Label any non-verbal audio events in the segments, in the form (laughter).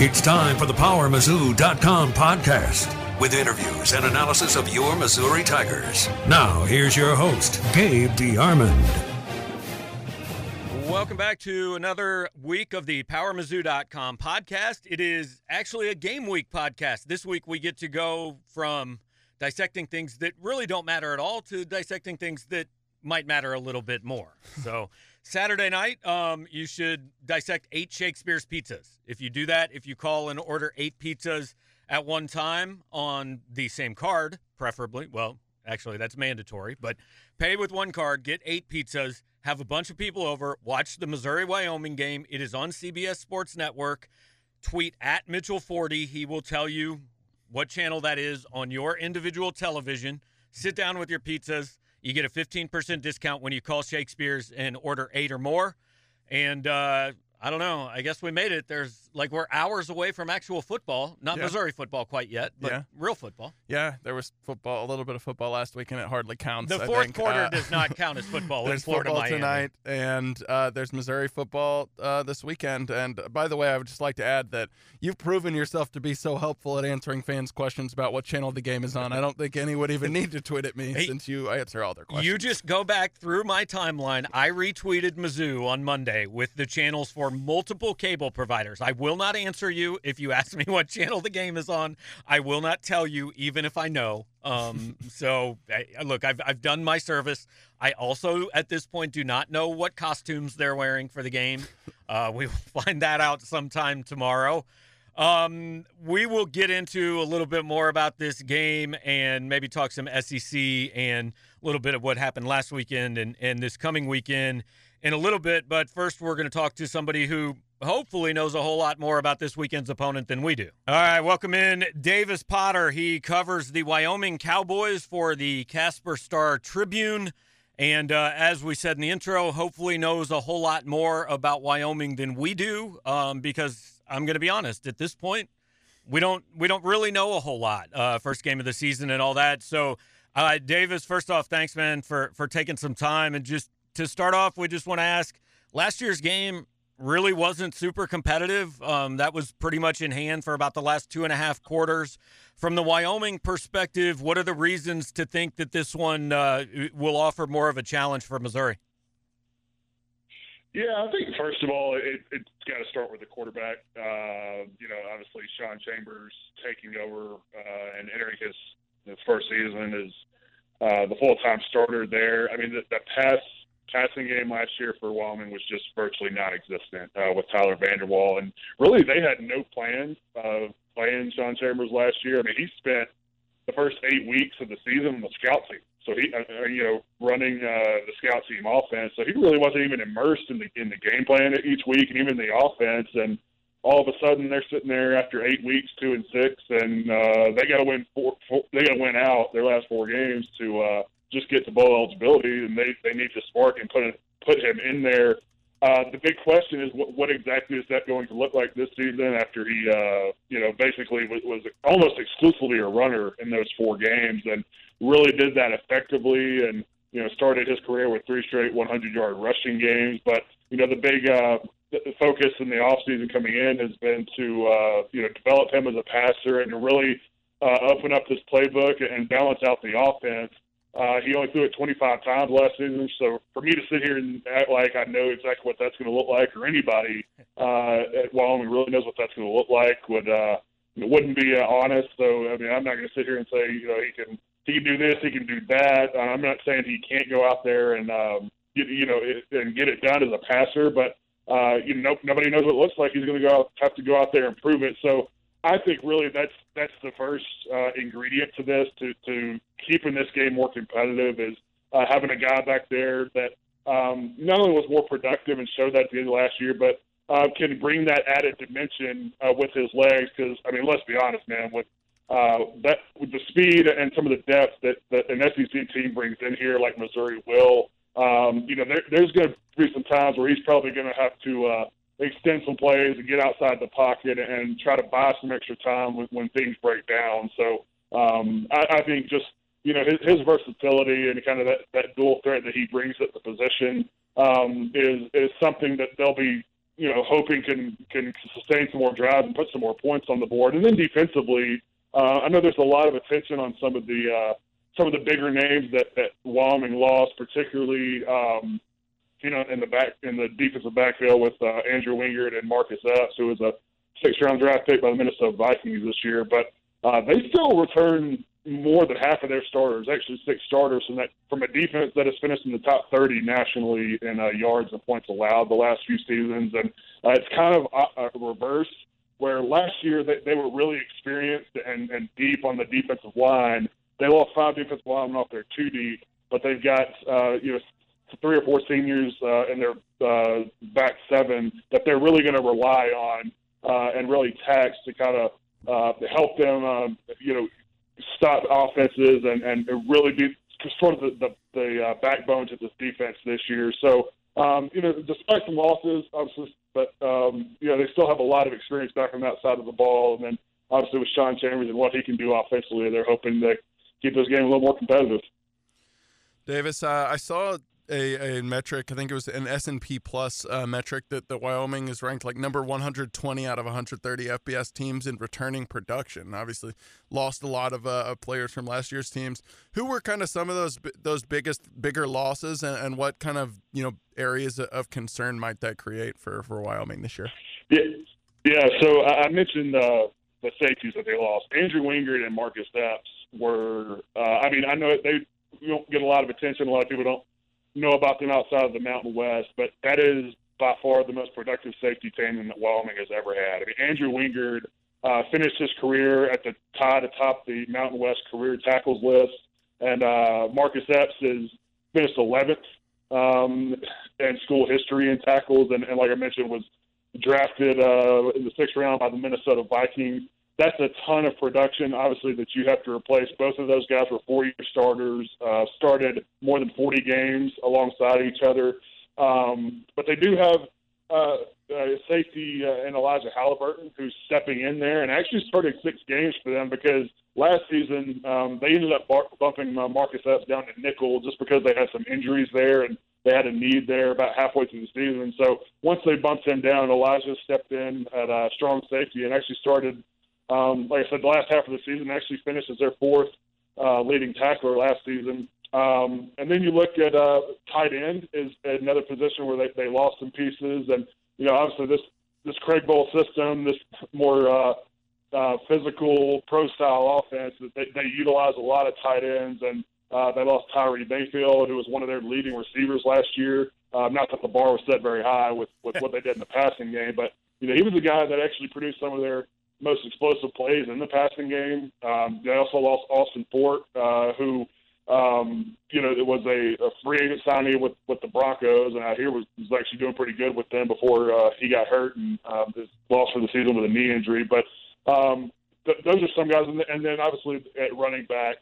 It's time for the PowerMizzou.com podcast with interviews and analysis of your Missouri Tigers. Now, here's your host, Gabe DeArmond. Welcome back to another week of the PowerMizzou.com podcast. It is actually a game week podcast. This week we get to go from dissecting things that really don't matter at all to dissecting things that might matter a little bit more. So Saturday night, um, you should dissect eight Shakespeare's pizzas. If you do that, if you call and order eight pizzas at one time on the same card, preferably, well, actually, that's mandatory, but pay with one card, get eight pizzas, have a bunch of people over, watch the Missouri Wyoming game. It is on CBS Sports Network. Tweet at Mitchell40. He will tell you what channel that is on your individual television. Sit down with your pizzas you get a 15% discount when you call Shakespeare's and order eight or more. And uh, I don't know. I guess we made it. There's like we're hours away from actual football. Not yeah. Missouri football quite yet, but yeah. real football. Yeah, there was football, a little bit of football last week, and it hardly counts. The fourth quarter uh, does not count as (laughs) football there's in Florida, football Miami. tonight, and uh, there's Missouri football uh, this weekend. And by the way, I would just like to add that you've proven yourself to be so helpful at answering fans' questions about what channel the game is on. I don't think any would even need to tweet at me (laughs) hey, since you answer all their questions. You just go back through my timeline. I retweeted Mizzou on Monday with the channels for multiple cable providers. I will not answer you if you ask me (laughs) what channel the game is on. I will not tell you, even if I know. Um, (laughs) so, look, I've, I've done my service. I also, at this point, do not know what costumes they're wearing for the game. Uh, we will (laughs) find that out sometime tomorrow. Um, we will get into a little bit more about this game and maybe talk some SEC and a little bit of what happened last weekend and, and this coming weekend in a little bit. But first, we're going to talk to somebody who hopefully knows a whole lot more about this weekend's opponent than we do. All right, welcome in Davis Potter. He covers the Wyoming Cowboys for the Casper Star Tribune. And uh, as we said in the intro, hopefully knows a whole lot more about Wyoming than we do. Um, because I'm going to be honest, at this point, we don't we don't really know a whole lot. Uh, first game of the season and all that. So, uh, Davis, first off, thanks, man, for for taking some time. And just to start off, we just want to ask: last year's game really wasn't super competitive. Um, that was pretty much in hand for about the last two and a half quarters. From the Wyoming perspective, what are the reasons to think that this one uh, will offer more of a challenge for Missouri? Yeah, I think first of all, it, has got to start with the quarterback. Uh, you know, obviously Sean Chambers taking over uh, and entering his his first season as uh, the full time starter there. I mean, the, the pass passing game last year for Wyoming was just virtually non-existent uh, with Tyler Vander Waal, and really they had no plan of playing Sean Chambers last year. I mean, he spent the first eight weeks of the season on the scout team, so he, uh, uh, you know, running uh, the scout team offense. So he really wasn't even immersed in the in the game plan each week, and even the offense. And all of a sudden, they're sitting there after eight weeks, two and six, and uh, they got to win four, four. They got to win out their last four games to. Uh, just get to bowl eligibility, and they they need to spark and put put him in there. Uh, the big question is what, what exactly is that going to look like this season after he, uh, you know, basically was, was almost exclusively a runner in those four games and really did that effectively and, you know, started his career with three straight 100 yard rushing games. But, you know, the big uh, the focus in the offseason coming in has been to, uh, you know, develop him as a passer and to really uh, open up this playbook and balance out the offense. Uh, he only threw it 25 times last season, so for me to sit here and act like I know exactly what that's going to look like, or anybody uh, at Wyoming really knows what that's going to look like, would uh, it wouldn't be uh, honest. So I mean, I'm not going to sit here and say you know he can he can do this, he can do that. Uh, I'm not saying he can't go out there and um, get you know it, and get it done as a passer, but uh, you know nobody knows what it looks like. He's going to go out, have to go out there and prove it. So I think really that's that's the first uh, ingredient to this to to keeping this game more competitive is uh, having a guy back there that um, not only was more productive and showed that at the end of last year, but uh, can bring that added dimension uh, with his legs. Because I mean, let's be honest, man, with uh, that with the speed and some of the depth that, that an SEC team brings in here, like Missouri will, um, you know, there, there's going to be some times where he's probably going to have to. Uh, extend some plays and get outside the pocket and try to buy some extra time when, things break down. So um, I, I think just you know his, his versatility and kind of that, that dual threat that he brings at the position um, is is something that they'll be you know, hoping can can sustain some more drives and put some more points on the board. And then defensively, uh, I know there's a lot of attention on some of the uh, some of the bigger names that that Wyoming lost, particularly um, you know in the back in the defensive backfield with uh, Andrew Wingard and Marcus Epps, who was a six round draft pick by the Minnesota Vikings this year. But uh, they still return more than half of their starters, actually six starters from that from a defense that has finished in the top 30 nationally in uh, yards and points allowed the last few seasons, and uh, it's kind of a, a reverse where last year they, they were really experienced and, and deep on the defensive line. They lost five defensive linemen off their two deep, but they've got uh, you know three or four seniors uh, in their uh, back seven that they're really going to rely on uh, and really tax to kind of uh, help them, uh, you know, stop offenses and, and really be sort of the, the, the uh, backbone to this defense this year. So, um, you know, despite some losses, obviously, but, um, you know, they still have a lot of experience back on that side of the ball. And then obviously with Sean Chambers and what he can do offensively, they're hoping to keep this game a little more competitive. Davis, uh, I saw a, a metric. I think it was an S and P plus uh, metric that, that Wyoming is ranked like number 120 out of 130 FBS teams in returning production. Obviously, lost a lot of uh, players from last year's teams. Who were kind of some of those those biggest bigger losses, and, and what kind of you know areas of concern might that create for for Wyoming this year? Yeah, yeah. So I mentioned uh, the safeties that they lost. Andrew Wingard and Marcus Epps were. Uh, I mean, I know they don't get a lot of attention. A lot of people don't know about them outside of the Mountain West, but that is by far the most productive safety tandem that Wyoming has ever had. I mean, Andrew Wingard uh, finished his career at the tied atop the Mountain West career tackles list, and uh, Marcus Epps is finished 11th um, in school history in tackles, and, and like I mentioned, was drafted uh, in the sixth round by the Minnesota Vikings that's a ton of production, obviously, that you have to replace. Both of those guys were four-year starters, uh, started more than 40 games alongside each other. Um, but they do have uh, uh, safety uh, and Alijah Halliburton, who's stepping in there and actually started six games for them because last season um, they ended up bar- bumping uh, Marcus Epps down to nickel just because they had some injuries there and they had a need there about halfway through the season. So once they bumped him down, Alijah stepped in at uh, strong safety and actually started – um, like I said, the last half of the season actually finished as their fourth uh, leading tackler last season. Um, and then you look at uh, tight end is another position where they, they lost some pieces, and you know obviously this this Craig Bohl system, this more uh, uh, physical pro style offense, they, they utilize a lot of tight ends, and uh, they lost Tyree Mayfield, who was one of their leading receivers last year. Uh, not that the bar was set very high with with what they did in the passing game, but you know he was a guy that actually produced some of their most explosive plays in the passing game. Um, they also lost Austin Fort, uh, who, um, you know, it was a, a free agent signing with, with the Broncos, and I hear was, was actually doing pretty good with them before uh, he got hurt and um, his loss for the season with a knee injury. But um, th- those are some guys, and, and then obviously at running back,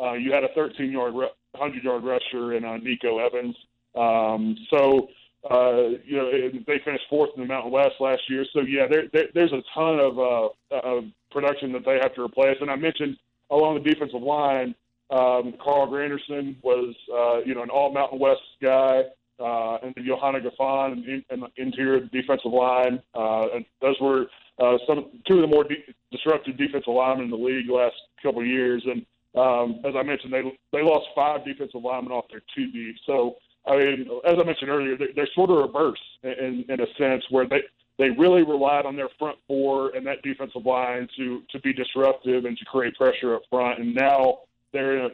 uh, you had a 13 yard, 100 yard rusher in uh, Nico Evans. Um, so uh, you know, they finished fourth in the Mountain West last year. So yeah, there, there, there's a ton of, uh, of production that they have to replace. And I mentioned along the defensive line, um, Carl Granderson was, uh, you know, an all Mountain West guy, uh, and Youhanna Ghaifan in, in the interior defensive line. Uh, and those were uh, some two of the more de- disruptive defensive linemen in the league last couple of years. And um, as I mentioned, they they lost five defensive linemen off their two deep. So I mean, as I mentioned earlier, they're, they're sort of reverse in, in a sense where they they really relied on their front four and that defensive line to to be disruptive and to create pressure up front. And now they're in a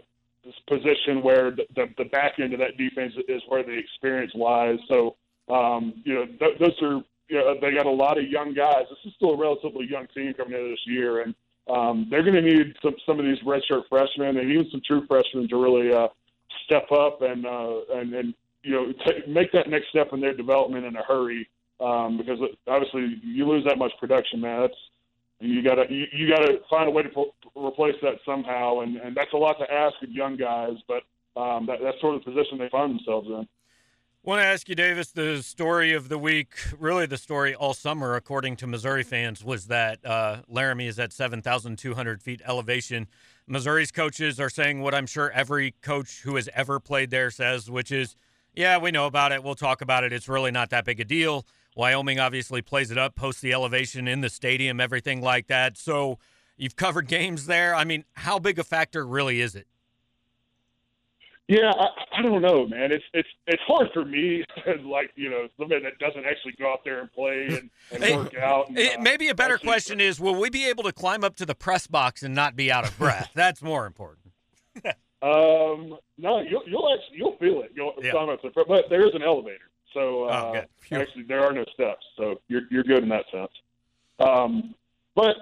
this position where the, the, the back end of that defense is where the experience lies. So, um, you know, th- those are you know, they got a lot of young guys. This is still a relatively young team coming into this year, and um, they're going to need some some of these redshirt freshmen and even some true freshmen to really uh, step up and uh, and, and you know, t- make that next step in their development in a hurry. Um, because obviously you lose that much production, man. That's you gotta you, you gotta find a way to replace that somehow, and, and that's a lot to ask of young guys, but um, that, that's sort of the position they find themselves in. I want to ask you, Davis, the story of the week, really the story all summer, according to Missouri fans, was that uh, Laramie is at 7,200 feet elevation. Missouri's coaches are saying what I'm sure every coach who has ever played there says, which is yeah, we know about it. We'll talk about it. It's really not that big a deal. Wyoming obviously plays it up, posts the elevation in the stadium, everything like that. So you've covered games there. I mean, how big a factor really is it? Yeah, I, I don't know, man. It's it's it's hard for me, (laughs) like you know, somebody that doesn't actually go out there and play and, and work out. And, uh, maybe a better question is: Will we be able to climb up to the press box and not be out of breath? (laughs) That's more important. (laughs) um, no, you'll you'll actually you'll feel it. You'll Yeah. climb up to the, but there is an elevator, so Oh, uh. Phew. actually there are no steps, so you're you're good in that sense. Um, but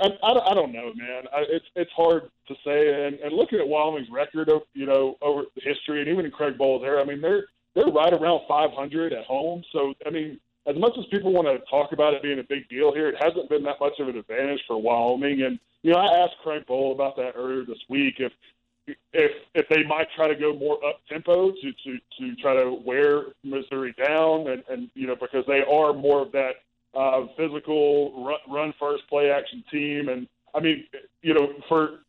I, I, I don't know, man. I, it's it's hard to say. And, and looking at Wyoming's record, of, you know, over the history, and even in Craig Bohl's era, I mean, they're they're right around 500 at home. So I mean, as much as people want to talk about it being a big deal here, it hasn't been that much of an advantage for Wyoming. And you know, I asked Craig Bohl about that earlier this week. If if if they might try to go more up tempo to, to to try to wear Missouri down, and and you know because they are more of that uh, physical run, run first play action team, and I mean you know for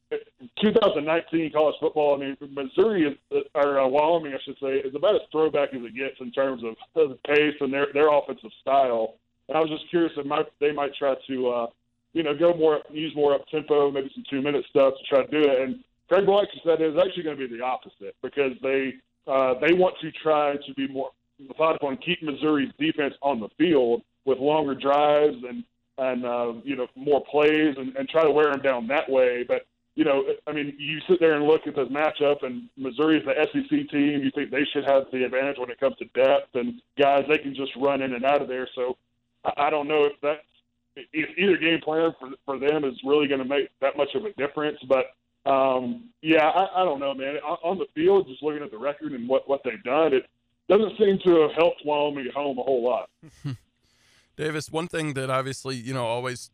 2019 college football, I mean Missouri is or uh, Wyoming, I should say, is about as throwback as it gets in terms of the pace and their their offensive style. And I was just curious if might, they might try to uh, you know go more use more up tempo, maybe some two minute stuff to try to do it. And Bohl actually said it's actually going to be the opposite because they uh, they want to try to be more methodical and keep Missouri's defense on the field with longer drives and and uh, you know more plays and, and try to wear them down that way. But you know, I mean, you sit there and look at this matchup, and Missouri's the SEC team. You think they should have the advantage when it comes to depth and guys they can just run in and out of there. So I, I don't know if that if either game plan for for them is really going to make that much of a difference. But um, yeah, I, I don't know, man. On, the field, just looking at the record and what what they've done, it doesn't seem to have helped Wyoming at home a whole lot. (laughs) Davis, one thing that obviously, you know, always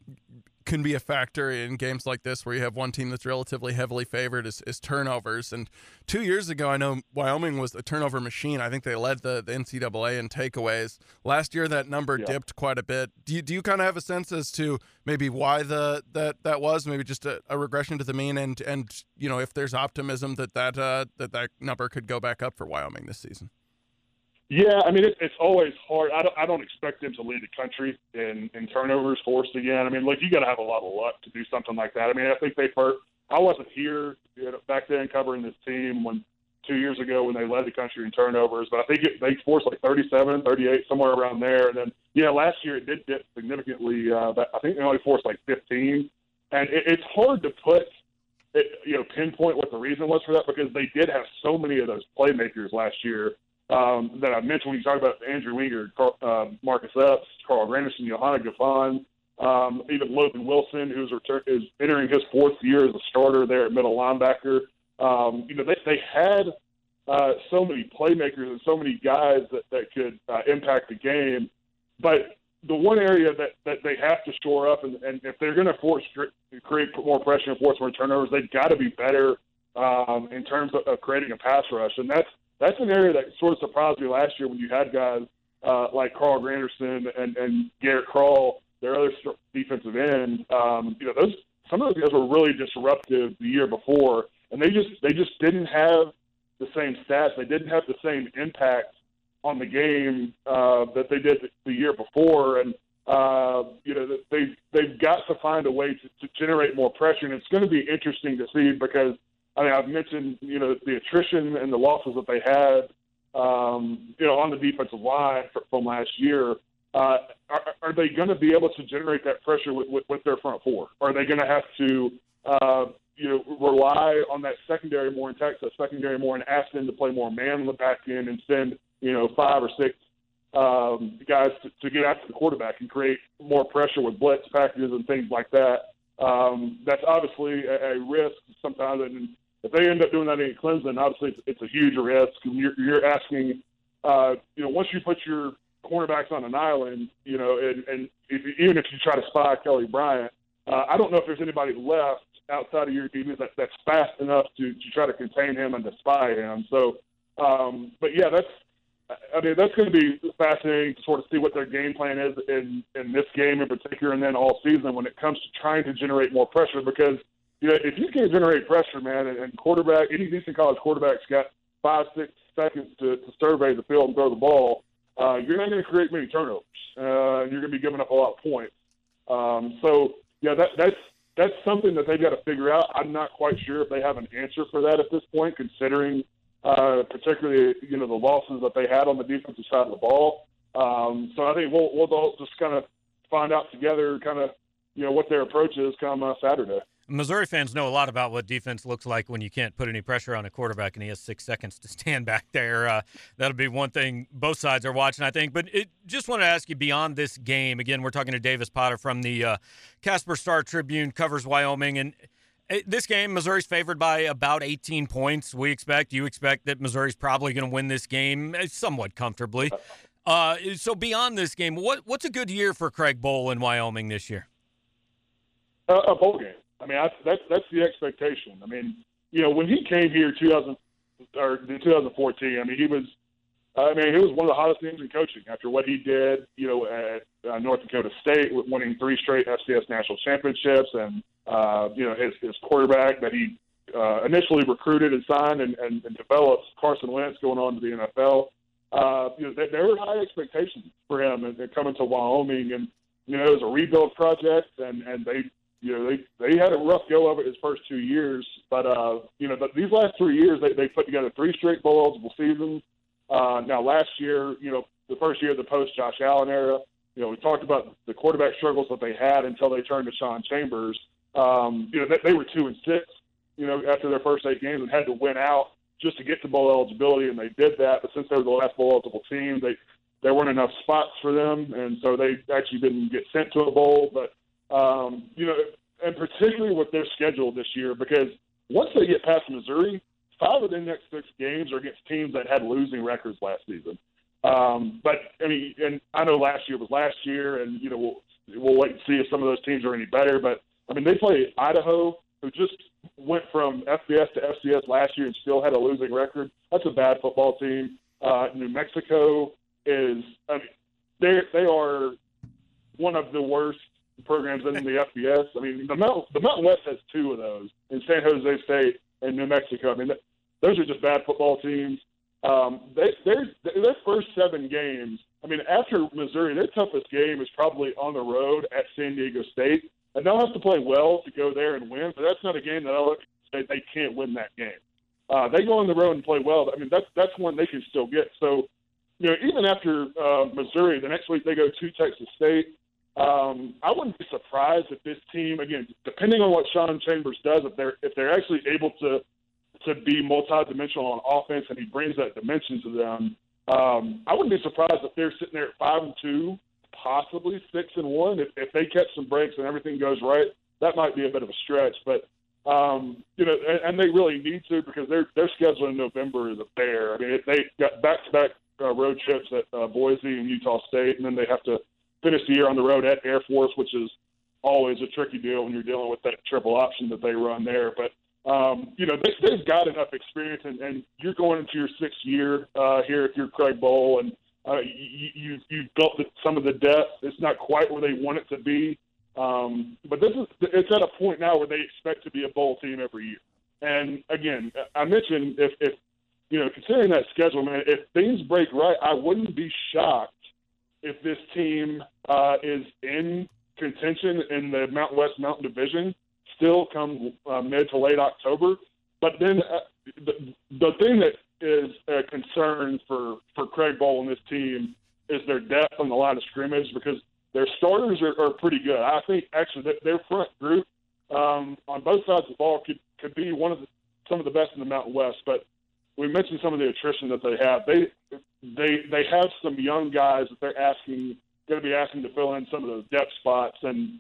can be a factor in games like this where you have one team that's relatively heavily favored is, is turnovers. And two years ago, I know Wyoming was a turnover machine. I think they led the, the NCAA in takeaways. Last year, that number Yeah. dipped quite a bit. Do you, do you kind of have a sense as to maybe why the that that was? Maybe just a, a regression to the mean, and and you know if there's optimism that that uh, that that number could go back up for Wyoming this season. Yeah, I mean it, it's always hard. I don't, I don't expect them to lead the country in, in turnovers forced again. I mean, look, you got to have a lot of luck to do something like that. I mean, I think they first. I wasn't here you know, back then covering this team when two years ago when they led the country in turnovers, but I think it, they forced like 37, 38, somewhere around there. And then yeah, last year it did dip significantly. Uh, but I think they only forced like 15, and it, it's hard to put. It, you know, pinpoint what the reason was for that because they did have so many of those playmakers last year um, that I mentioned when you talk about Andrew Wingard, uh, Marcus Epps, Carl Granderson, Youhanna Ghaifan, um, even Logan Wilson, who's return, is entering his fourth year as a starter there at middle linebacker. Um, you know, they, they had uh, so many playmakers and so many guys that, that could uh, impact the game. But the one area that, that they have to shore up, and, and if they're going to force create more pressure and force more turnovers, they've got to be better um, in terms of, of creating a pass rush. And that's that's an area that sort of surprised me last year when you had guys uh, like Carl Granderson and, and Garrett Crall, their other defensive end. Um, you know, those some of those guys were really disruptive the year before, and they just they just didn't have the same stats. They didn't have the same impact on the game uh, that they did the, year before, and uh, you know they they've got to find a way to, to generate more pressure, and it's going to be interesting to see because I mean, I've mentioned, you know, the attrition and the losses that they had, um, you know, on the defensive line fr- from last year. Uh, are, are they going to be able to generate that pressure with, with, with their front four? Are they going to have to, uh, you know, rely on that secondary more tax that secondary more and ask them to play more man on the back end and send, you know, five or six um, guys to, to get after the quarterback and create more pressure with blitz packages and things like that. Um, that's obviously a, a risk sometimes. And if they end up doing that in Clemson, obviously it's, it's a huge risk. You're, you're asking, uh, you know, once you put your cornerbacks on an island, you know, and, and if, even if you try to spy Kelly Bryant, uh, I don't know if there's anybody left outside of your defense that, that's fast enough to, to try to contain him and to spy him. So, um, but yeah, that's, I mean, that's going to be fascinating to sort of see what their game plan is in, in this game in particular, and then all season when it comes to trying to generate more pressure. Because you know, if you can generate pressure, man, and, and quarterback, any decent college quarterback's got five, six seconds to, to survey the field and throw the ball. uh, you're not going to create many turnovers, uh, you're going to be giving up a lot of points. Um, so, yeah, that, that's that's something that they've got to figure out. I'm not quite sure if they have an answer for that at this point, considering uh, particularly you know the losses that they had on the defensive side of the ball. Um, so I think we'll we'll all just kind of find out together, kind of you know what their approach is come uh, Saturday. Missouri fans know a lot about what defense looks like when you can't put any pressure on a quarterback and he has six seconds to (laughs) stand back there. Uh, that'll be one thing both sides are watching, I think. But it, just want to ask you beyond this game. Again, we're talking to Davis Potter from the uh, Casper Star Tribune, covers Wyoming, and uh, this game, Missouri's favored by about 18 points. We expect, you expect that Missouri's probably going to win this game uh, somewhat comfortably. Uh, so beyond this game, what what's a good year for Craig Bohl in Wyoming this year? A bowl game. I mean, I, that's that's the expectation. I mean, you know, when he came here 2000 or 2014, I mean, he was, I mean, he was one of the hottest names in coaching after what he did, you know, at uh, North Dakota State, winning three straight FCS national championships, and uh, you know, his his quarterback that he uh, initially recruited and signed and, and, and developed, Carson Wentz, going on to the NFL. Uh, you know, there, there were high expectations for him and, and coming to Wyoming, and you know, it was a rebuild project, and and they you know, they they had a rough go of it his first two years, but uh, you know, but these last three years they they put together three straight bowl eligible seasons. Uh, now last year, you know, the first year of the post Josh Allen era, you know, we talked about the quarterback struggles that they had until they turned to Sean Chambers. Um, you know, they, they were two and six, you know, after their first eight games and had to win out just to get to bowl eligibility, and they did that. But since they were the last bowl eligible team, they there weren't enough spots for them, and so they actually didn't get sent to a bowl. But um, you know, and particularly with their schedule this year, because once they get past Missouri, five of their next six games are against teams that had losing records last season. Um, but I mean, and I know last year was last year, and you know we'll we'll wait and see if some of those teams are any better. But I mean, they play Idaho, who just went from FBS to FCS last year and still had a losing record. That's a bad football team. Uh, New Mexico is, I mean, they they are one of the worst programs in the FBS. I mean, the Mountain, the Mountain West has two of those in San Jose State and New Mexico. I mean, those are just bad football teams. Um, they, their their first seven games. I mean, after Missouri, their toughest game is probably on the road at San Diego State, and they'll have to play well to go there and win. But that's not a game that I'll say they can't win that game. Uh, they go on the road and play well. I mean, that's that's one they can still get. So, you know, even after uh, Missouri, the next week they go to Texas State. Um, I wouldn't be surprised if this team, again, depending on what Sean Chambers does, if they're if they're actually able to to be multidimensional on offense and he brings that dimension to them, um, I wouldn't be surprised if they're sitting there at five and two, possibly six and one. If, if they catch some breaks and everything goes right, that might be a bit of a stretch. But um, you know, and, and they really need to because their their schedule in November is a bear. I mean, they got back to back road trips at uh, Boise and Utah State, and then they have to finish the year on the road at Air Force, which is always a tricky deal when you're dealing with that triple option that they run there. But um, you know they, they've got enough experience, and, and you're going into your sixth year uh, here if you're Craig Bohl, and uh, you, you you've built the, some of the depth. It's not quite where they want it to be, um, but this is it's at a point now where they expect to be a bowl team every year. And again, I mentioned if, if you know considering that schedule, man, if things break right, I wouldn't be shocked if this team uh, is in contention in the Mountain West Mountain Division still come uh, mid to late October. But then uh, the, the thing that is a concern for, for Craig Bohl and this team is their depth on the line of scrimmage because their starters are, are pretty good. I think actually that their front group um, on both sides of the ball could, could be one of the, some of the best in the Mountain West. But we mentioned some of the attrition that they have. They they they have some young guys that they're asking going to be asking to fill in some of those depth spots, and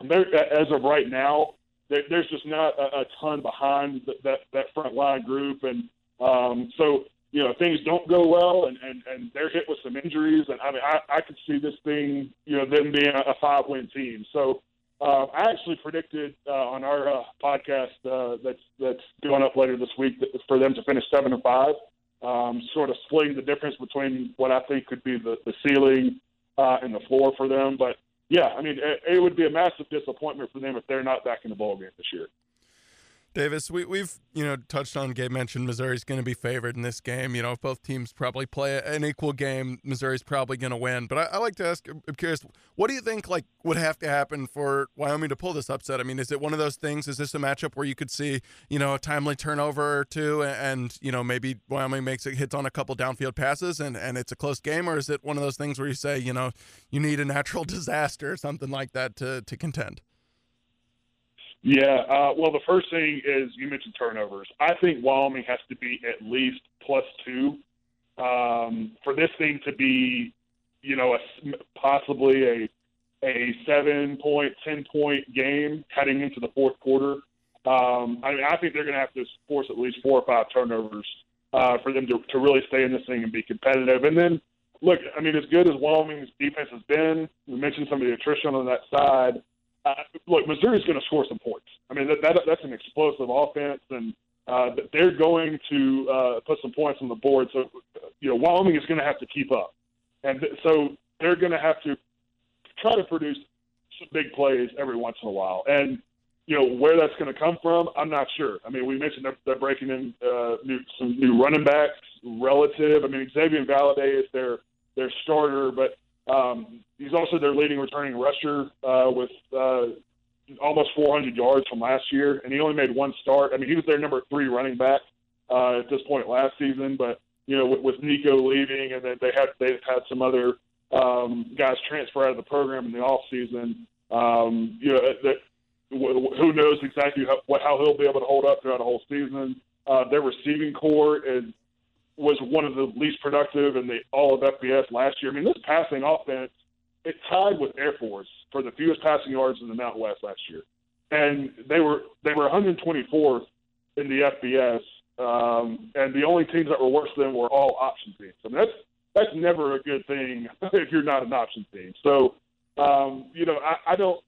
as of right now, there's just not a, a ton behind that, that that front line group, and um, so you know things don't go well, and, and and they're hit with some injuries, and I mean I, I could see this thing, you know, them being a five win team. So uh, I actually predicted uh, on our uh, podcast uh, that's that's going up later this week that, for them to finish seven and five, um, sort of splitting the difference between what I think could be the, the ceiling uh, and the floor for them. But yeah, I mean, it, it would be a massive disappointment for them if they're not back in the ball game this year. Davis, we, we've you know touched on. Gabe mentioned Missouri's going to be favored in this game. You know, if both teams probably play an equal game, Missouri's probably going to win. But I, I, like to ask, I'm curious, what do you think like would have to happen for Wyoming to pull this upset? I mean, is it one of those things? Is this a matchup where you could see you know a timely turnover or two, and you know maybe Wyoming makes it hits on a couple downfield passes, and and it's a close game, or is it one of those things where you say you know you need a natural (laughs) disaster or something like that to to contend? Yeah, uh, well, the first thing is you mentioned turnovers. I think Wyoming has to be at least plus two um, for this thing to be, you know, a, possibly a a seven point, ten point game heading into the fourth quarter. Um, I mean, I think they're going to have to force at least four or five turnovers uh, for them to, to really stay in this thing and be competitive. And then, look, I mean, as good as Wyoming's defense has been, we mentioned some of the attrition on that side uh, look, Missouri's going to score some points. I mean, that, that that's an explosive offense, and uh, they're going to uh, put some points on the board. So, you know, Wyoming is going to have to keep up, and th- so they're going to have to try to produce some big plays every once in a while. And you know where that's going to come from, I'm not sure. I mean, we mentioned they're, they're breaking in uh, new, some new running backs relative. I mean, Xavier Valladay is their their starter, but um, he's also their leading returning rusher uh, with uh, almost 400 yards from last year, and he only made one start. I mean, he was their number three running back uh, at this point last season, but you know, with, with Nico leaving, and then they had they've had some other um, guys transfer out of the program in the off season. Um, you know, that who knows exactly how, how he'll be able to hold up throughout a whole season. Uh, their receiving corps is was one of the least productive in the all of FBS last year. I mean, this passing offense it tied with Air Force for the fewest passing yards in the Mountain West last year, and they were they were 124th in the FBS, um, and the only teams that were worse than were all option teams. I mean, that's that's never a good thing (laughs) if you're not an option team. So, um, you know, I, I don't.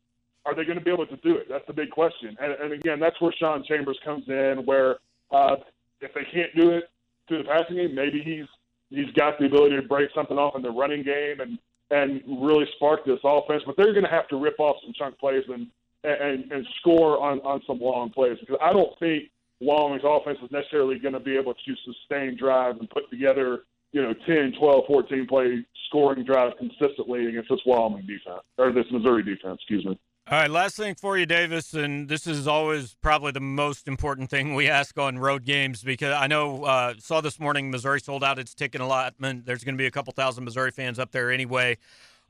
Are they going to be able to do it? That's the big question. And, and again, that's where Sean Chambers comes in, where uh, if they can't do it, to the passing game. Maybe he's he's got the ability to break something off in the running game and and really spark this offense. But they're going to have to rip off some chunk plays and and, and score on on some long plays because I don't think Wyoming's offense is necessarily going to be able to sustain drives and put together you know 10, 12, 14 play scoring drives consistently against this Wyoming defense or this Missouri defense. Excuse me. All right, last thing for you, Davis, and this is always probably the most important thing we ask on road games because I know uh, saw this morning Missouri sold out its ticket allotment. There's going to be a couple thousand Missouri fans up there anyway.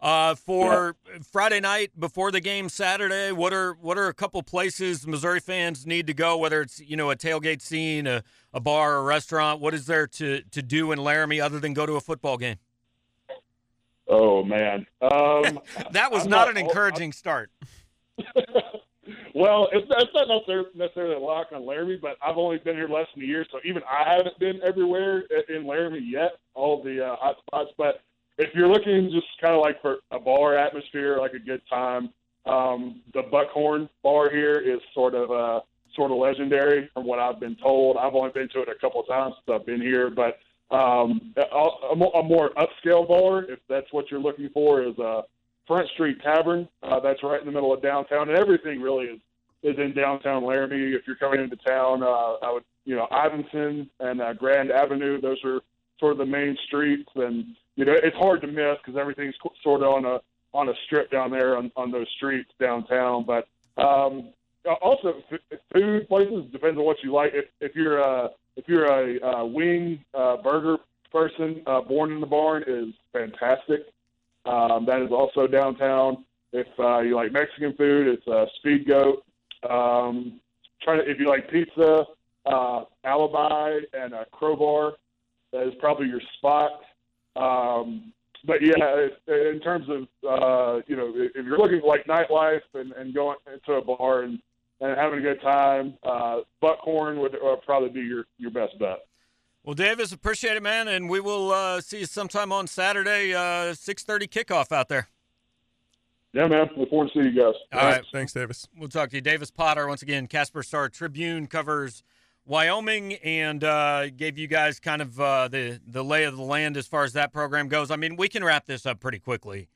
Uh, for yeah. Friday night before the game Saturday, what are what are a couple places Missouri fans need to go? Whether it's you know a tailgate scene, a, a bar, a restaurant, what is there to to do in Laramie other than go to a football game? Oh man, um, (laughs) that was not, not, an encouraging I'm, start. (laughs) well, it's, it's not necessarily, a lock on Laramie, but I've only been here less than a year, so even I haven't been everywhere in Laramie yet, all the uh, hot spots. But if you're looking just kind of like for a bar atmosphere, like a good time, um, the Buckhorn Bar here is sort of uh, sort of legendary from what I've been told. I've only been to it a couple of times since I've been here, but um, a, a more upscale bar, if that's what you're looking for, is a uh, Front Street Tavern. Uh, that's right in the middle of downtown, and everything really is is in downtown Laramie. If you're coming into town, uh, I would, you know, Ivinson and uh, Grand Avenue. Those are sort of the main streets, and you know, it's hard to miss because everything's sort of on a on a strip down there on, on those streets downtown. But um, also, food places depends on what you like. If, if you're a if you're a, a wing uh, burger person, uh, Born in the Barn is fantastic. Um, that is also downtown. If uh, you like Mexican food, it's uh, Speed Goat. Um, try to, if you like pizza, uh, Alibi and uh, Crowbar, that is probably your spot. Um, but yeah, in terms of uh, you know, if you're looking like nightlife and, and going into a bar and, and having a good time, uh, Buckhorn would uh, probably be your your best bet. Well, Davis, appreciate it, man, and we will uh, see you sometime on Saturday, uh, six thirty kickoff out there. Yeah, man. Look forward to seeing you guys. All Thanks. right, thanks, Davis. We'll talk to you, Davis Potter. Once again, Casper Star Tribune covers Wyoming and uh, gave you guys kind of uh, the the lay of the land as far as that program goes. I mean, we can wrap this up pretty quickly.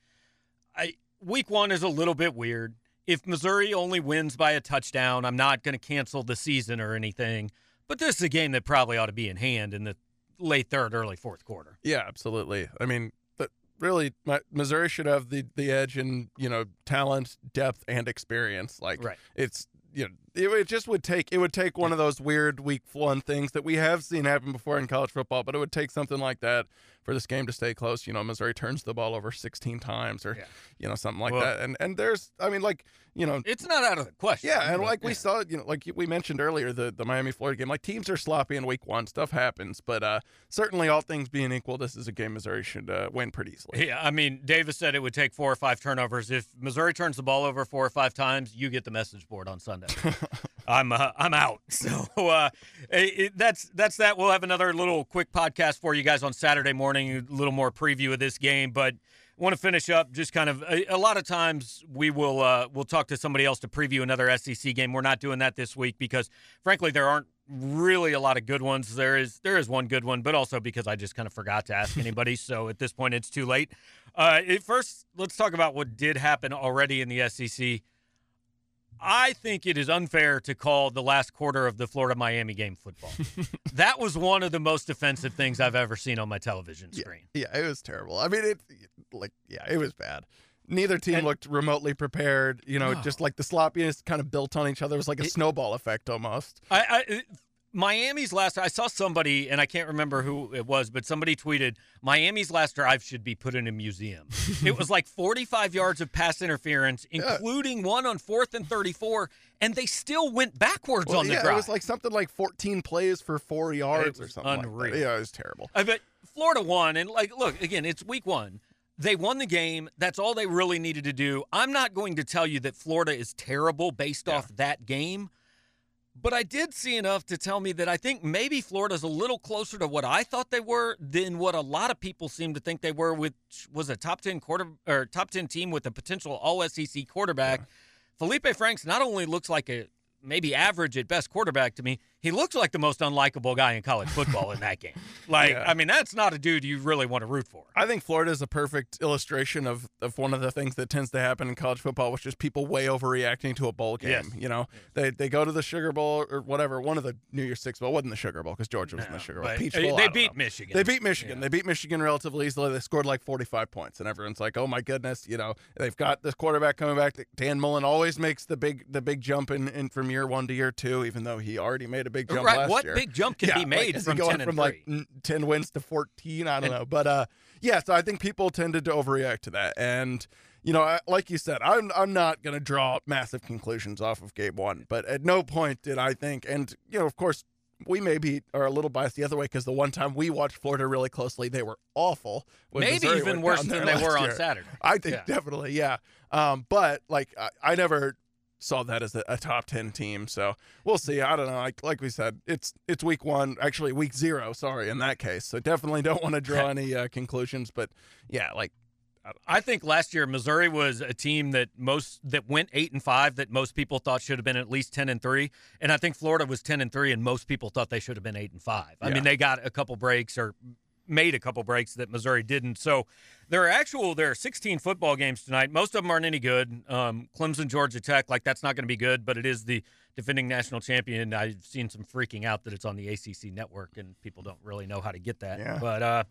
I, week one is a little bit weird. if Missouri only wins by a touchdown, I'm not going to cancel the season or anything. But this is a game that probably ought to be in hand in the late third, early fourth quarter. Yeah, absolutely. I mean, but really, my, Missouri should have the the edge in you know talent, depth, and experience. Like Right. it's you know it, it just would take it would take one of those weird week one things that we have seen happen before in college football, but it would take something like that for this game to stay close. You know, Missouri turns the ball over 16 times or Yeah. you know something like Well- that, and and there's I mean like you know It's not out of the question. yeah, and but- like we yeah. saw, you know, like we mentioned earlier, the the Miami Florida game, like teams are sloppy in week one, stuff happens, but uh certainly all things being equal, this is a game Missouri should uh, win pretty easily. Yeah, I mean, Davis said it would take four or five turnovers. If Missouri turns the ball over four or five times, you get the message board on Sunday. (laughs) I'm uh, I'm out. (laughs) So uh, it, it- that's that's that. We'll have another little quick podcast for you guys on Saturday morning, a little more preview of this game. But want to finish up just kind of a, a lot of times we will uh, we'll talk to somebody else to preview another SEC game. We're not doing that this week because frankly there aren't really a lot of good ones. There is there is one good one, but also because I just kind of forgot to ask (laughs) anybody. so at this point it's too late. Uh, it, first, let's talk about what did happen already in the SEC. I think it is unfair to call the last quarter of the Florida Miami game football. (laughs) that was one of the most offensive things I've ever seen on my television screen. Yeah, it was terrible. I mean, it like yeah, it was bad. Neither team And- looked remotely prepared. You know, No. just like the sloppiness kind of built on each other. It was like a It- snowball effect almost. I, I Miami's last I saw somebody and I can't remember who it was, but somebody tweeted Miami's last drive should be put in a museum. (laughs) it was like 45 yards of pass interference, Yeah. including one on fourth and 34, and they still went backwards Well, on the yeah, drive. it was like something like 14 plays for four yards or something. like unreal. that. Yeah, it was terrible. I bet Florida won, and like, look again, it's week one. They won the game. That's all they really needed to do. I'm not going to tell you that Florida is terrible based off that game, but I did see enough to tell me that I think maybe Florida's a little closer to what I thought they were than what a lot of people seem to think they were, which was a top ten quarter or top ten team with a potential All SEC quarterback. Feleipe Franks not only looks like a maybe average at best quarterback to me, he looks like the most unlikable guy in college football in that game. (laughs) Like, Yeah. I mean, that's not a dude you really want to root for. I think Florida is a perfect illustration of, of one of the things that tends to happen in college football, which is people way overreacting to a bowl game. Yes. You know, they they go to the Sugar Bowl or whatever, one of the New Year's Six Bowl. It wasn't the Sugar Bowl because Georgia was in the Sugar Bowl. Peach they Bowl, they I beat know. Michigan. They beat Michigan. Yeah. They beat Michigan relatively easily. They scored like 45 points, and everyone's like, "Oh my goodness!" You know, they've got this quarterback coming back. Dan Mullen always makes the big the big jump in, in from year one to year two, even though he already made a big jump right. last What year. big jump can Yeah, be made he from going 10 from like 10 wins to 14 i don't And- know but uh yeah so i think people tended to overreact to that and you know I, like you said i'm i'm not going to draw massive conclusions off of game 1 but at no point did i think and you know of course we maybe are a little biased the other way because the one time we watched Florida really closely, they were awful. Maybe Missouri even worse than they were on year. Saturday. I think Yeah. definitely, yeah. Um, but like I, I never saw that as a, a top ten team, so we'll see. I don't know. Like like we said, it's it's week one, actually week zero. Sorry, in that case. So definitely don't want to draw (laughs) any uh, conclusions. But yeah, like I think last year Missouri was a team that most that went eight and five that most people thought should have been at least ten and three, and I think Florida was ten and three and most people thought they should have been eight and five. I Yeah. mean, they got a couple breaks or made a couple breaks that Missouri didn't. So there are actual there are 16 football games tonight. Most of them aren't any good. Um, Clemson, Georgia Tech, like that's not going to be good, but it is the defending national champion. I've seen some freaking out that it's on the ACC network, and people don't really know how to get that. Yeah. But uh,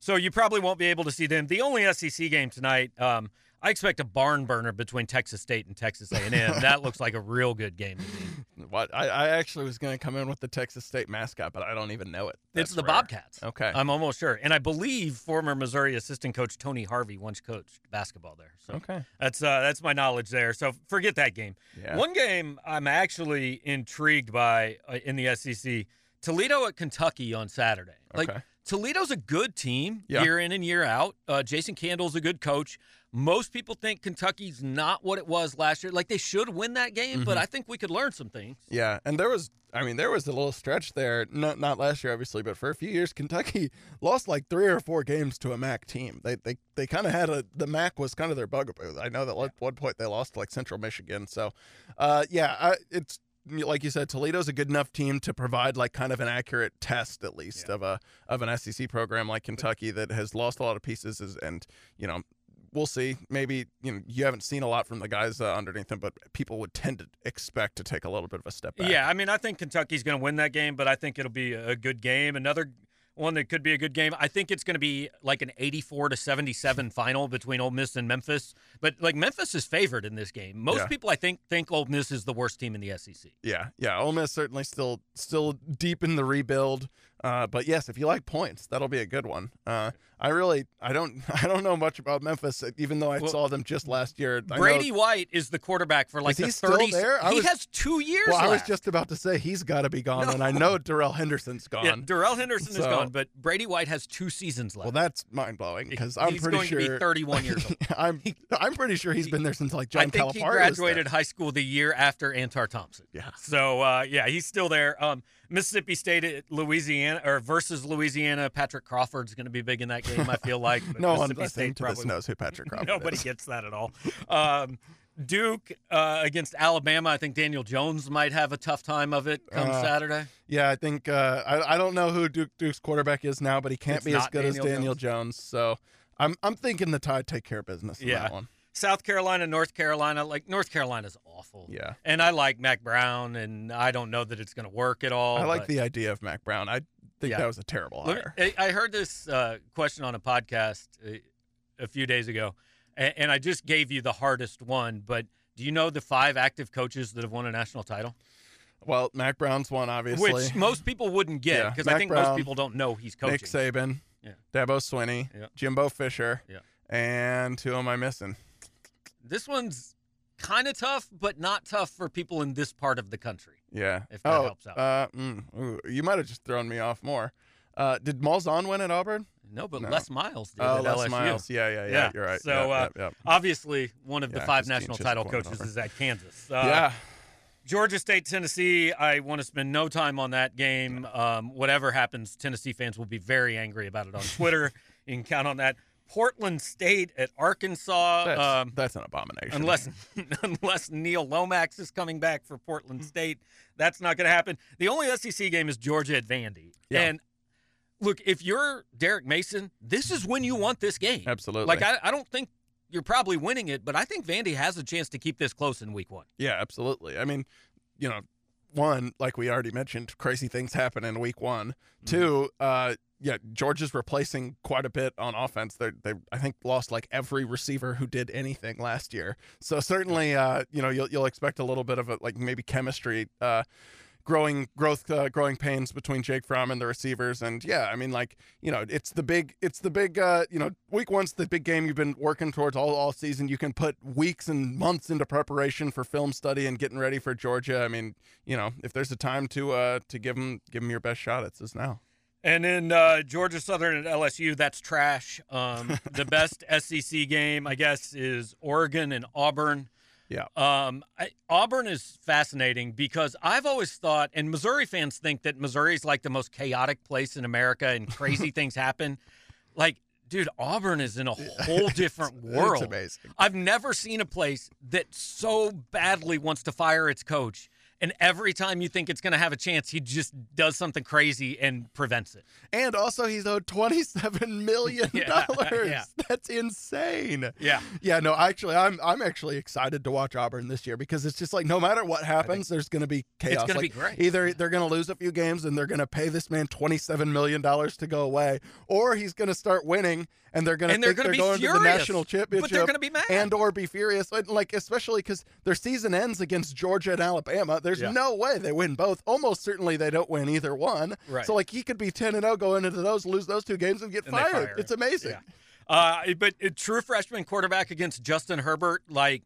so you probably won't be able to see them. The only SEC game tonight, um, I expect a barn burner between Texas State and Texas A&M. (laughs) that looks like a real good game to me. what I, I actually was going to come in with the Texas State mascot, but I don't even know it. it's the rare. Bobcats. Okay. I'm almost sure, and I believe former Missouri assistant coach Tony Harvey once coached basketball there. So okay. that's uh, that's my knowledge there. So forget that game. Yeah. One game I'm actually intrigued by uh, in the SEC: Toledo at Kentucky on Saturday. Like Okay. Toledo's a good team Yeah. year in and year out. Uh, Jason Candle's a good coach. Most people think Kentucky's not what it was last year. Like they should win that game, but Mhm. I think we could learn some things. Yeah, and there was, I mean, there was a little stretch there. Not not last year, obviously, but for a few years, Kentucky (laughs) lost like three or four games to a MAC team. They they they kind of had a the MAC was kind of their bugaboo. I know that at one point they lost to, like Central Michigan. So, uh, yeah, I, it's like you said, Toledo's a good enough team to provide like kind of an accurate test, at least, of a of an SEC program like Kentucky that has lost a lot of pieces is, and you know we'll see. Maybe you know you haven't seen a lot from the guys uh, underneath them, but people would tend to expect to take a little bit of a step back. Yeah, I mean, I think Kentucky's going to win that game, but I think it'll be a good game. Another one that could be a good game. I think it's going to be like an 84 to 77 final between Ole Miss and Memphis. But like Memphis is favored in this game. Most Yeah. people, I think, think Ole Miss is the worst team in the SEC. Yeah, yeah. Ole Miss certainly still still deep in the rebuild. Uh, but yes, if you like points, that'll be a good one. Uh, I really, I don't, (laughs) I don't know much about Memphis, even though I Well, saw them just last year. I know- Brady White is the quarterback for like Is he the still there? I he was- has two years well, I was just about to say he's got to be gone, and I know Darrell Henderson's (laughs) gone. yeah, Darrell Henderson is gone, but Brady White has two seasons left. well, that's mind blowing because I'm He's pretty going sure to be 31 years (laughs) old. I'm, I'm pretty sure he's been there since like John I think he Calipari was graduated high school the year after Antar Thompson. Yeah. So uh, yeah, he's still there. Um, Mississippi State at Louisiana or versus Louisiana. Patrick Crawford's going to be big in that game. I feel like (laughs) No one Mississippi listening State to this knows who Patrick (laughs) Crawford Nobody is. gets that at all. Um, Duke uh, against Alabama. I think Daniel Jones might have a tough time of it come Uh, Saturday. Yeah, I think uh, I, I don't know who Duke Duke's quarterback is now, but he can't It's be as good as Daniel Daniel Jones. So I'm I'm thinking the Tide take care of business in Yeah. that one. South Carolina, North Carolina. Like North Carolina's awful. Yeah. And I like Mack Brown, and I don't know that it's going to work at all. I like but- the idea of Mack Brown. I think Yeah. that was a terrible hire. I I heard this uh, question on a podcast uh, a few days ago, and, I just gave you the hardest one. But do you know the five active coaches that have won a national title? Well, Mack Brown's one, obviously. Which most people wouldn't get Yeah, because I think Brown, most people don't know he's coaching. Nick Saban, Yeah. Dabo Swinney, Yeah. Jimbo Fisher, Yeah. and who am I missing? This one's kind of tough, but not tough for people in this part of the country. Yeah. If that oh, helps out. Uh, mm, ooh, you might have just thrown me off more. Uh, did Malzahn win at Auburn? No, but No. Les Miles did Oh, at Les LSU. Miles. Yeah, yeah, yeah, Yeah. You're right. So, Yep, uh, yep. Obviously, one of the Yeah, five national title coaches is at Kansas. Uh, yeah. Georgia State, Tennessee. I want to spend no time on that game. Um, whatever happens, Tennessee fans will be very angry about it on Twitter. (laughs) you can count on that. Portland State at Arkansas. That's, um, that's an abomination. unless (laughs) unless Neil Lomax is coming back for Portland State, that's not going to happen. The only SEC game is Georgia at Vandy. Yeah. And look, if you're Derek Mason, this is when you want this game. Absolutely. Like I, I don't think you're probably winning it, but I think Vandy has a chance to keep this close in week one. Yeah, absolutely. I mean, you know, one, like we already mentioned, crazy things happen in week one. Mm-hmm. Two, uh, yeah, Georgia's replacing quite a bit on offense. They they I think lost like every receiver who did anything last year. So certainly, uh, you know, you'll you'll expect a little bit of a like maybe chemistry. Uh, growing growth uh, growing pains between Jake Fromm and the receivers and yeah I mean like you know it's the big it's the big uh, you know week one's the big game you've been working towards all all season you can put weeks and months into preparation for film study and getting ready for Georgia I mean you know if there's a time to uh to give them give them your best shot it's is now And then uh, Georgia Southern at LSU, that's trash. Um, (laughs) the best SEC game, I guess, is Oregon and Auburn. Yeah. Um, I, Auburn is fascinating because I've always thought, and Missouri fans think that Missouri is like the most chaotic place in America and crazy (laughs) things happen. Like, dude, Auburn is in a (laughs) whole different world. it's amazing I've never seen a place that so badly wants to fire its coach. And every time you think it's going to have a chance, he just does something crazy and prevents it. and also he's owed twenty-seven (laughs) million (laughs) (laughs) dollars. yeah. that's insane Yeah. Yeah, no, actually, I'm I'm actually excited to watch Auburn this year because it's just like no matter what happens, there's going to be chaos. gonna be great. Either they're going to lose a few games and they're going to pay this man 27 million dollars to go away, or he's going to start winning and they're going to they're gonna they're be going to the national championship. but they're gonna be mad. and or be furious, like especially because their season ends against Georgia and Alabama. There's Yeah. no way they win both. Almost certainly they don't win either one. Right. So like he could be 10 and 0 going into those, lose those two games and get And fired. fire It's amazing. Yeah. Uh, but a true freshman quarterback against Justin Herbert, like,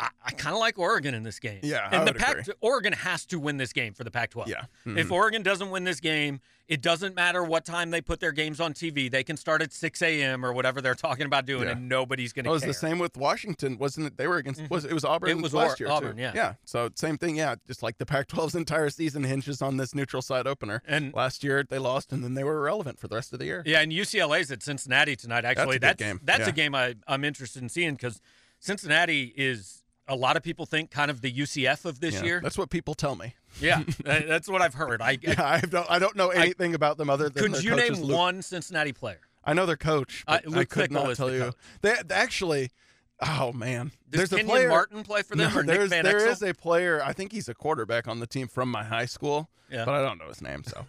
I, I kind of like Oregon in this game. Yeah, I and the would Pac, agree. Oregon has to win this game for the Pac-12. Yeah. If mm-hmm. Oregon doesn't win this game, it doesn't matter what time they put their games on TV. They can start at 6 a.m. or whatever they're talking about doing, Yeah. and nobody's going to. It was care. the same with Washington, wasn't it? They were against. Mm-hmm. Was it was Auburn? It was last Or- year Auburn, too. yeah. Yeah. So same thing. Yeah. Just like the Pac-12's entire season hinges on this neutral site opener. And- last year they lost, and then they were irrelevant for the rest of the year. Yeah, and UCLA's at Cincinnati tonight. Actually, a good that's game. that's Yeah. a game I, I'm interested in seeing because Cincinnati is a lot of people think kind of the UCF of this Yeah, year. That's what people tell me. Yeah, (laughs) that's what I've heard. I, Yeah, I don't. I don't know anything about them other than could you name Luke- one Cincinnati player? I know their coach, but Uh, I could Fickell not tell you. coach. They actually, oh man, Does there's a player. Martin play for them No, or Nick Van there Exel? is a player. I think he's a quarterback on the team from my high school, Yeah. but I don't know his name. So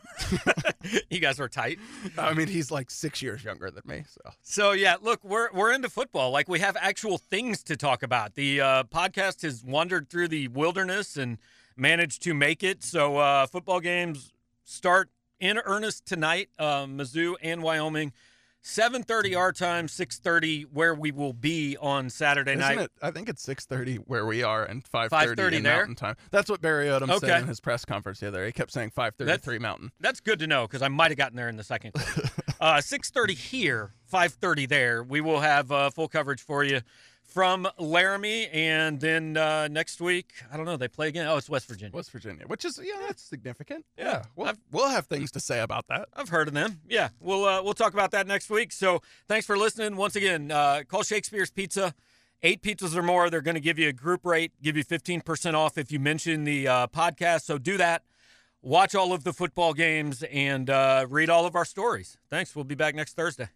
(laughs) you guys are tight. I mean, he's like six years younger than me. So So yeah, look, we're we're into football. Like we have actual things to talk about. The uh, podcast has wandered through the wilderness and managed to make it. So uh, football games start in earnest tonight. Uh, Mizzou and Wyoming, seven thirty our time, six thirty where we will be on Saturday Isn't night. it? I think it's six thirty where we are and five 5:30 in there? Mountain Time. That's what Barry Odom Okay. said in his press conference the other. day. He kept saying five thirty three Mountain. That's good to know because I might have gotten there in the second (laughs) uh, 6.30 here, 5.30 there. We will have uh, full coverage for you from Laramie. And then uh, next week, I don't know, they play again. Oh, it's West Virginia. West Virginia, which is yeah, that's significant. Yeah. Yeah, we'll, I've- we'll have things to say about that. I've heard of them. Yeah, we'll uh, we'll talk about that next week. So thanks for listening. Once again, uh, call Shakespeare's Pizza. Eight pizzas or more, they're going to give you a group rate, give you 15% off if you mention the uh, podcast. So do that. Watch all of the football games and uh, read all of our stories. Thanks. We'll be back next Thursday.